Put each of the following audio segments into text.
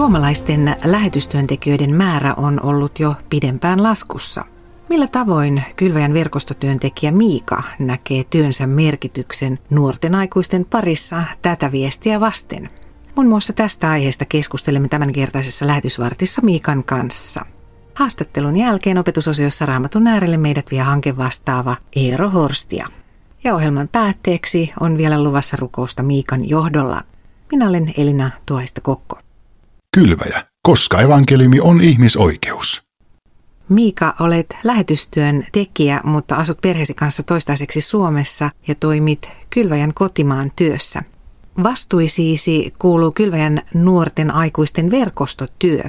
Suomalaisten lähetystyöntekijöiden määrä on ollut jo pidempään laskussa. Millä tavoin kylväjän verkostotyöntekijä Miika näkee työnsä merkityksen nuorten aikuisten parissa tätä viestiä vasten? Muun muassa tästä aiheesta keskustelemme tämänkertaisessa lähetysvartissa Miikan kanssa. Haastattelun jälkeen opetusosiossa Raamatun äärelle meidät vie hanke vastaava Eero Horstia. Ja ohjelman päätteeksi on vielä luvassa rukousta Miikan johdolla. Minä olen Elina Tuoista Kokko. Kylväjä, koska evankeliumi on ihmisoikeus. Miika, olet lähetystyön tekijä, mutta asut perheesi kanssa toistaiseksi Suomessa ja toimit Kylväjän kotimaan työssä. Vastuisiisi kuuluu Kylväjän nuorten aikuisten verkostotyö.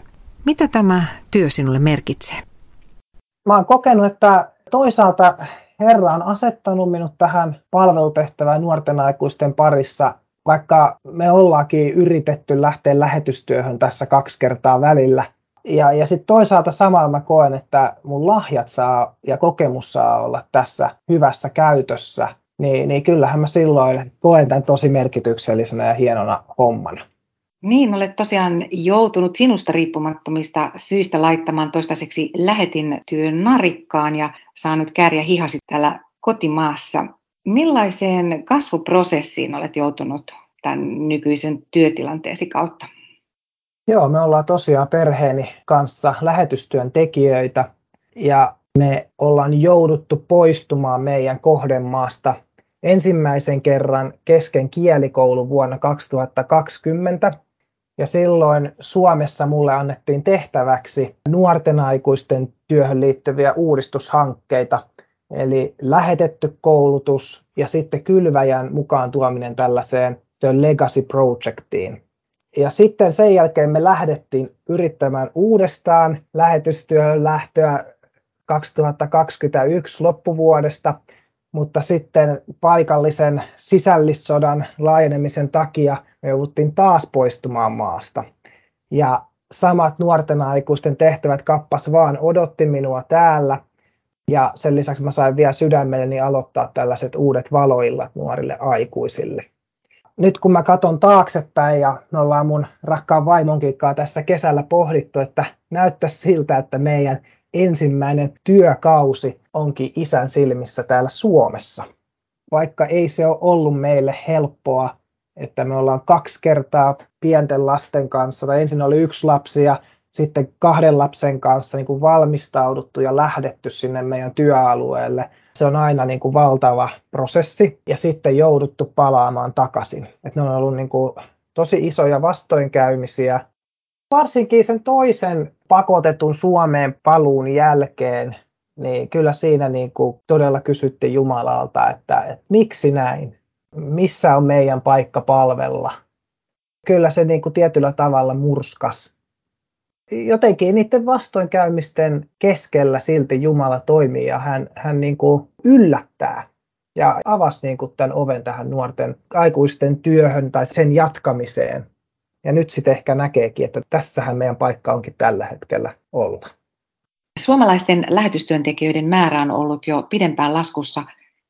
Mitä tämä työ sinulle merkitsee? Mä oon kokenut, että toisaalta Herra on asettanut minut tähän palvelutehtävään nuorten aikuisten parissa vaikka me ollaankin yritetty lähteä lähetystyöhön tässä kaksi kertaa välillä. Ja, ja sitten toisaalta samalla mä koen, että mun lahjat saa ja kokemus saa olla tässä hyvässä käytössä, niin, niin kyllähän mä silloin koen tämän tosi merkityksellisenä ja hienona hommana. Niin, olet tosiaan joutunut sinusta riippumattomista syistä laittamaan toistaiseksi lähetin työn narikkaan ja saanut kääriä hihasi täällä kotimaassa. Millaiseen kasvuprosessiin olet joutunut tämän nykyisen työtilanteesi kautta? Joo, me ollaan tosiaan perheeni kanssa lähetystyön tekijöitä ja me ollaan jouduttu poistumaan meidän kohdemaasta ensimmäisen kerran kesken kielikoulu vuonna 2020. Ja silloin Suomessa mulle annettiin tehtäväksi nuorten aikuisten työhön liittyviä uudistushankkeita, Eli lähetetty koulutus ja sitten kylväjän mukaan tuominen tällaiseen The Legacy Projectiin. Ja sitten sen jälkeen me lähdettiin yrittämään uudestaan lähetystyöhön lähtöä 2021 loppuvuodesta, mutta sitten paikallisen sisällissodan laajenemisen takia me jouduttiin taas poistumaan maasta. Ja samat nuorten aikuisten tehtävät kappas vaan odotti minua täällä – ja sen lisäksi mä sain vielä sydämelleni aloittaa tällaiset uudet valoillat nuorille aikuisille. Nyt kun mä katson taaksepäin ja me ollaan mun rakkaan vaimonkin tässä kesällä pohdittu, että näyttää siltä, että meidän ensimmäinen työkausi onkin isän silmissä täällä Suomessa. Vaikka ei se ole ollut meille helppoa, että me ollaan kaksi kertaa pienten lasten kanssa, tai ensin oli yksi lapsi ja sitten kahden lapsen kanssa niin kuin valmistauduttu ja lähdetty sinne meidän työalueelle. Se on aina niin kuin valtava prosessi ja sitten jouduttu palaamaan takaisin. Et ne on ollut niin kuin tosi isoja vastoinkäymisiä. Varsinkin sen toisen pakotetun Suomeen paluun jälkeen, niin kyllä siinä niin kuin todella kysyttiin Jumalalta, että, että miksi näin? Missä on meidän paikka palvella? Kyllä se niin kuin tietyllä tavalla murskas jotenkin niiden vastoinkäymisten keskellä silti Jumala toimii ja hän, hän niin kuin yllättää ja avasi niin kuin tämän oven tähän nuorten aikuisten työhön tai sen jatkamiseen. Ja nyt sitten ehkä näkeekin, että tässähän meidän paikka onkin tällä hetkellä olla. Suomalaisten lähetystyöntekijöiden määrä on ollut jo pidempään laskussa.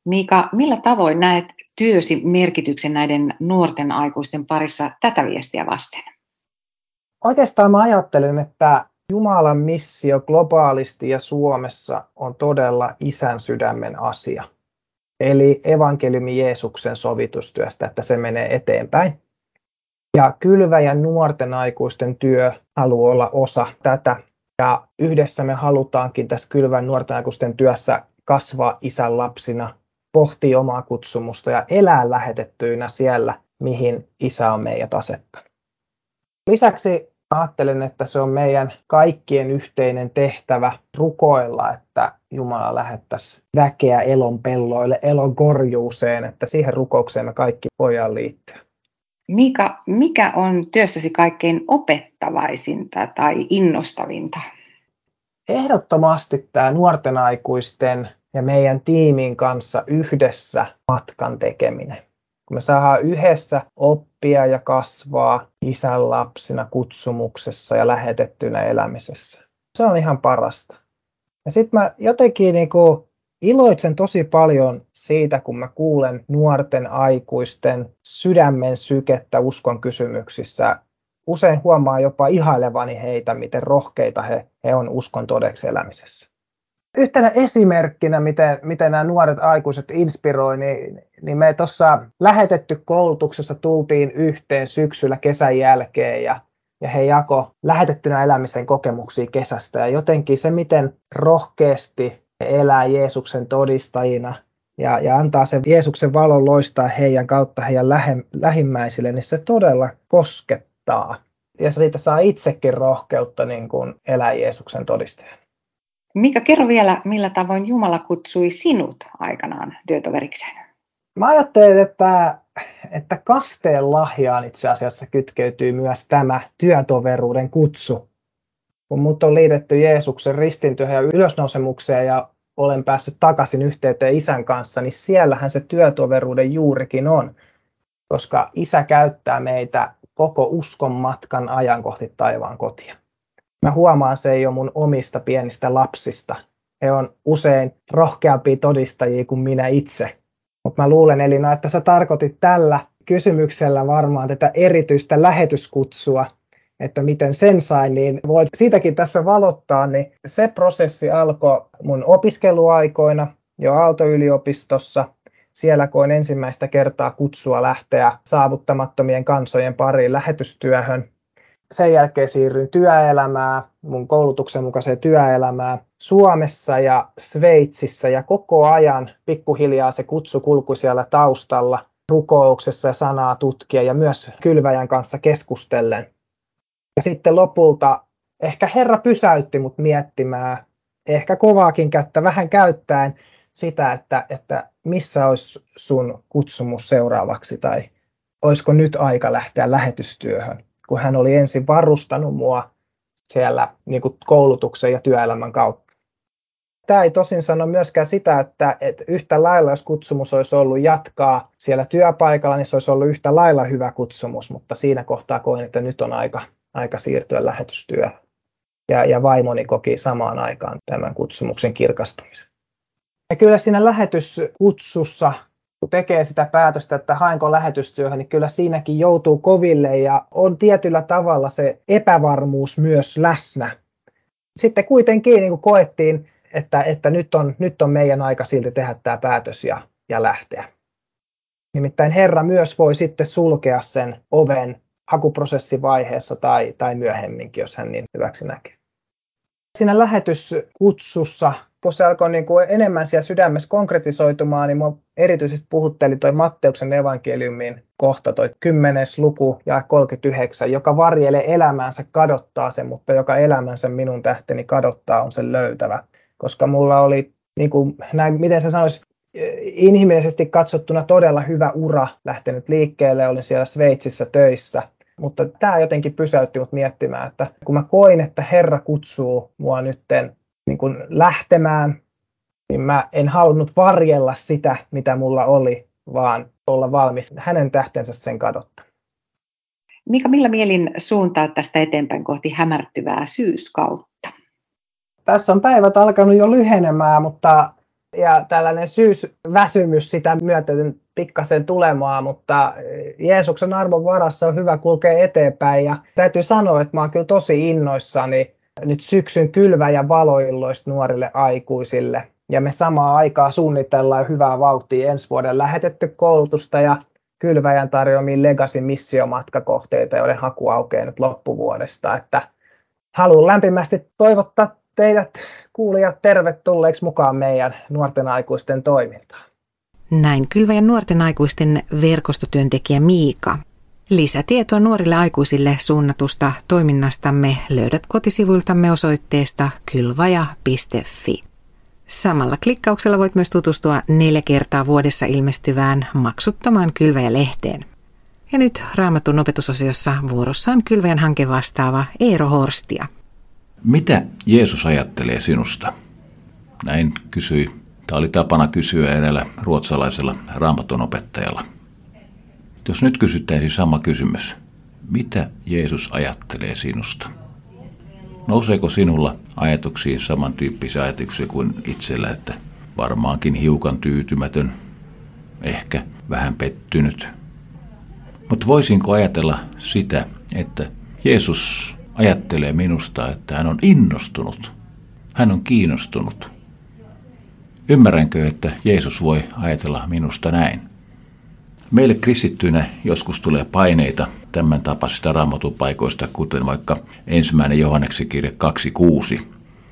Miika, millä tavoin näet työsi merkityksen näiden nuorten aikuisten parissa tätä viestiä vasten? Oikeastaan mä ajattelen, että Jumalan missio globaalisti ja Suomessa on todella isän sydämen asia. Eli evankeliumi Jeesuksen sovitustyöstä, että se menee eteenpäin. Ja ja nuorten aikuisten työ haluaa olla osa tätä. Ja yhdessä me halutaankin tässä kylvän nuorten aikuisten työssä kasvaa isän lapsina, pohtia omaa kutsumusta ja elää lähetettyinä siellä, mihin isä on meidät asettanut. Lisäksi ajattelen, että se on meidän kaikkien yhteinen tehtävä rukoilla, että Jumala lähettäisi väkeä elon pelloille, elon korjuuseen, että siihen rukoukseen me kaikki voidaan liittyä. Mika, mikä on työssäsi kaikkein opettavaisinta tai innostavinta? Ehdottomasti tämä nuorten aikuisten ja meidän tiimin kanssa yhdessä matkan tekeminen me saadaan yhdessä oppia ja kasvaa isän lapsina kutsumuksessa ja lähetettynä elämisessä. Se on ihan parasta. Ja sitten mä jotenkin niinku iloitsen tosi paljon siitä, kun mä kuulen nuorten aikuisten sydämen sykettä uskon kysymyksissä. usein huomaa jopa ihailevani heitä, miten rohkeita he, he on uskon todeksi elämisessä. Yhtenä esimerkkinä, miten, miten nämä nuoret aikuiset inspiroi, niin, niin me tuossa lähetetty koulutuksessa tultiin yhteen syksyllä kesän jälkeen ja, ja he jako lähetettynä elämisen kokemuksia kesästä. Ja jotenkin se, miten rohkeasti elää Jeesuksen todistajina ja, ja antaa sen Jeesuksen valon loistaa heidän kautta heidän lähe, lähimmäisille, niin se todella koskettaa. Ja siitä saa itsekin rohkeutta niin kuin elää Jeesuksen todistajana. Mika, kerro vielä, millä tavoin Jumala kutsui sinut aikanaan työtoverikseen? Mä ajattelen, että, että kasteen lahjaan itse asiassa kytkeytyy myös tämä työtoveruuden kutsu. Kun mut on liitetty Jeesuksen ristintyöhön ja ylösnousemukseen ja olen päässyt takaisin yhteyteen isän kanssa, niin siellähän se työtoveruuden juurikin on, koska isä käyttää meitä koko uskon matkan ajan kohti taivaan kotia. Mä huomaan se jo mun omista pienistä lapsista. He on usein rohkeampia todistajia kuin minä itse. Mutta mä luulen Elina, että sä tarkoitit tällä kysymyksellä varmaan tätä erityistä lähetyskutsua, että miten sen sain, niin voit siitäkin tässä valottaa, niin se prosessi alkoi mun opiskeluaikoina jo Aalto-yliopistossa. Siellä koin ensimmäistä kertaa kutsua lähteä saavuttamattomien kansojen pariin lähetystyöhön sen jälkeen siirryin työelämään, mun koulutuksen mukaiseen työelämään Suomessa ja Sveitsissä ja koko ajan pikkuhiljaa se kutsu kulkui siellä taustalla rukouksessa ja sanaa tutkia ja myös kylväjän kanssa keskustellen. Ja sitten lopulta ehkä Herra pysäytti mut miettimään, ehkä kovaakin kättä vähän käyttäen sitä, että, että missä olisi sun kutsumus seuraavaksi tai olisiko nyt aika lähteä lähetystyöhön kun hän oli ensin varustanut mua siellä niin kuin koulutuksen ja työelämän kautta. Tämä ei tosin sano myöskään sitä, että, että yhtä lailla, jos kutsumus olisi ollut jatkaa siellä työpaikalla, niin se olisi ollut yhtä lailla hyvä kutsumus, mutta siinä kohtaa koin, että nyt on aika, aika siirtyä lähetystyöhön. Ja, ja vaimoni koki samaan aikaan tämän kutsumuksen kirkastumisen. Ja kyllä siinä lähetyskutsussa kun tekee sitä päätöstä, että haenko lähetystyöhön, niin kyllä siinäkin joutuu koville ja on tietyllä tavalla se epävarmuus myös läsnä. Sitten kuitenkin niin kuin koettiin, että, että nyt, on, nyt on meidän aika silti tehdä tämä päätös ja, ja lähteä. Nimittäin Herra myös voi sitten sulkea sen oven hakuprosessivaiheessa tai, tai myöhemminkin, jos hän niin hyväksi näkee. Siinä lähetyskutsussa kun se alkoi niin kuin enemmän siellä sydämessä konkretisoitumaan, niin minua erityisesti puhutteli toi Matteuksen evankeliumin kohta, toi 10. luku ja 39, joka varjelee elämäänsä kadottaa sen, mutta joka elämänsä minun tähteni kadottaa on sen löytävä. Koska mulla oli, niin kuin, näin, miten se sanoisi, inhimillisesti katsottuna todella hyvä ura lähtenyt liikkeelle, olin siellä Sveitsissä töissä. Mutta tämä jotenkin pysäytti mut miettimään, että kun mä koin, että Herra kutsuu mua nytten niin kuin lähtemään, niin mä en halunnut varjella sitä, mitä mulla oli, vaan olla valmis hänen tähtensä sen kadotta. Mika, millä mielin suuntaa tästä eteenpäin kohti hämärtyvää syyskautta? Tässä on päivät alkanut jo lyhenemään, mutta ja tällainen syysväsymys sitä myöten pikkasen tulemaan, mutta Jeesuksen arvon varassa on hyvä kulkea eteenpäin ja täytyy sanoa, että mä oon kyllä tosi innoissani nyt syksyn kylvä- ja valoilloista nuorille aikuisille. Ja me samaa aikaa suunnitellaan hyvää vauhtia ensi vuoden lähetetty koulutusta ja kylväjän tarjoamiin Legacy missiomatkakohteita, joiden haku aukeaa nyt loppuvuodesta. Että haluan lämpimästi toivottaa teidät kuulijat tervetulleeksi mukaan meidän nuorten aikuisten toimintaan. Näin kylväjän nuorten aikuisten verkostotyöntekijä Miika. Lisätietoa nuorille aikuisille suunnatusta toiminnastamme löydät kotisivuiltamme osoitteesta kylvaja.fi. Samalla klikkauksella voit myös tutustua neljä kertaa vuodessa ilmestyvään maksuttomaan kylväjälehteen. Ja nyt Raamatun opetusosiossa vuorossaan kylväjän hanke vastaava Eero Horstia. Mitä Jeesus ajattelee sinusta? Näin kysyi. Tämä oli tapana kysyä edellä ruotsalaisella raamatun opettajalla. Jos nyt kysyttäisiin sama kysymys, mitä Jeesus ajattelee sinusta? Nouseeko sinulla ajatuksiin samantyyppisiä ajatuksia kuin itsellä, että varmaankin hiukan tyytymätön, ehkä vähän pettynyt? Mutta voisinko ajatella sitä, että Jeesus ajattelee minusta, että hän on innostunut. Hän on kiinnostunut. Ymmärränkö, että Jeesus voi ajatella minusta näin? Meille kristittyinä joskus tulee paineita tämän tapaisista raamatupaikoista, kuten vaikka ensimmäinen Johanneksen kirja 2.6.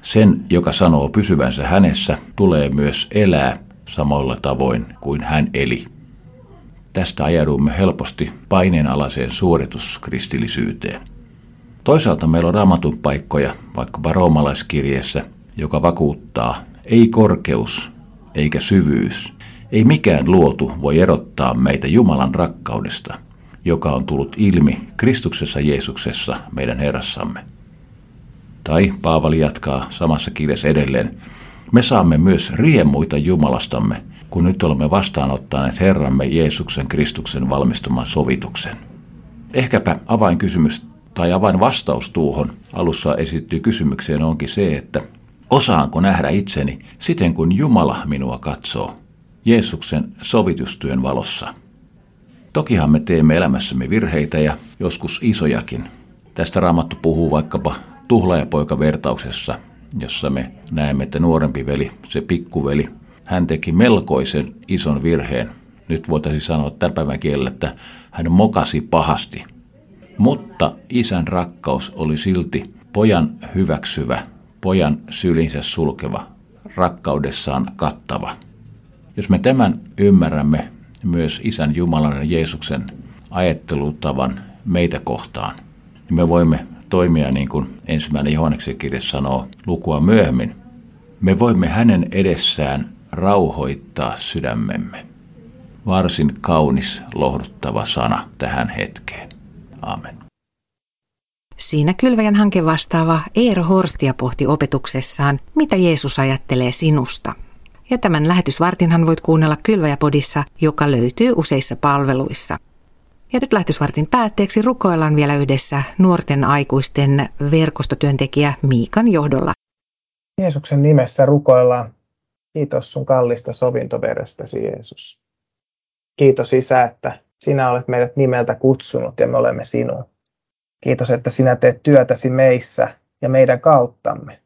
Sen, joka sanoo pysyvänsä hänessä, tulee myös elää samalla tavoin kuin hän eli. Tästä ajaudumme helposti paineenalaiseen suorituskristillisyyteen. Toisaalta meillä on raamatun paikkoja, vaikkapa roomalaiskirjeessä, joka vakuuttaa, ei korkeus eikä syvyys, ei mikään luotu voi erottaa meitä Jumalan rakkaudesta, joka on tullut ilmi Kristuksessa Jeesuksessa meidän Herrassamme. Tai Paavali jatkaa samassa kirjassa edelleen, me saamme myös riemuita Jumalastamme, kun nyt olemme vastaanottaneet Herramme Jeesuksen Kristuksen valmistuman sovituksen. Ehkäpä avainkysymys tai avainvastaus tuohon alussa esittyy kysymykseen onkin se, että osaanko nähdä itseni siten kuin Jumala minua katsoo, Jeesuksen sovitustyön valossa. Tokihan me teemme elämässämme virheitä ja joskus isojakin. Tästä Raamattu puhuu vaikkapa tuhlaajapoika-vertauksessa, jossa me näemme, että nuorempi veli, se pikkuveli, hän teki melkoisen ison virheen. Nyt voitaisiin sanoa tämän päivän kielellä, että hän mokasi pahasti. Mutta isän rakkaus oli silti pojan hyväksyvä, pojan sylinsä sulkeva, rakkaudessaan kattava. Jos me tämän ymmärrämme myös isän Jumalan ja Jeesuksen ajattelutavan meitä kohtaan, niin me voimme toimia niin kuin ensimmäinen Johanneksen kirja sanoo lukua myöhemmin. Me voimme hänen edessään rauhoittaa sydämemme. Varsin kaunis, lohduttava sana tähän hetkeen. Amen. Siinä kylväjän hanke vastaava Eero Horstia pohti opetuksessaan, mitä Jeesus ajattelee sinusta. Ja tämän lähetysvartinhan voit kuunnella Kylväjäpodissa, joka löytyy useissa palveluissa. Ja nyt lähetysvartin päätteeksi rukoillaan vielä yhdessä nuorten aikuisten verkostotyöntekijä Miikan johdolla. Jeesuksen nimessä rukoillaan. Kiitos sun kallista sovintoverestäsi, Jeesus. Kiitos Isä, että sinä olet meidät nimeltä kutsunut ja me olemme sinun. Kiitos, että sinä teet työtäsi meissä ja meidän kauttamme.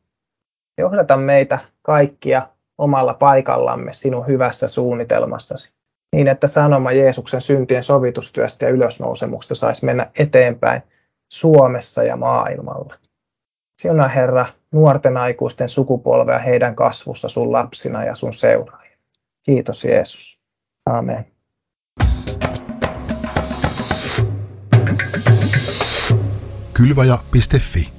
Johdata meitä kaikkia omalla paikallamme sinun hyvässä suunnitelmassasi, niin että sanoma Jeesuksen syntien sovitustyöstä ja ylösnousemuksesta saisi mennä eteenpäin Suomessa ja maailmalla. Siunaa Herra nuorten aikuisten sukupolvea heidän kasvussa sun lapsina ja sun seuraajina. Kiitos Jeesus. Amen. Kylvaja.fi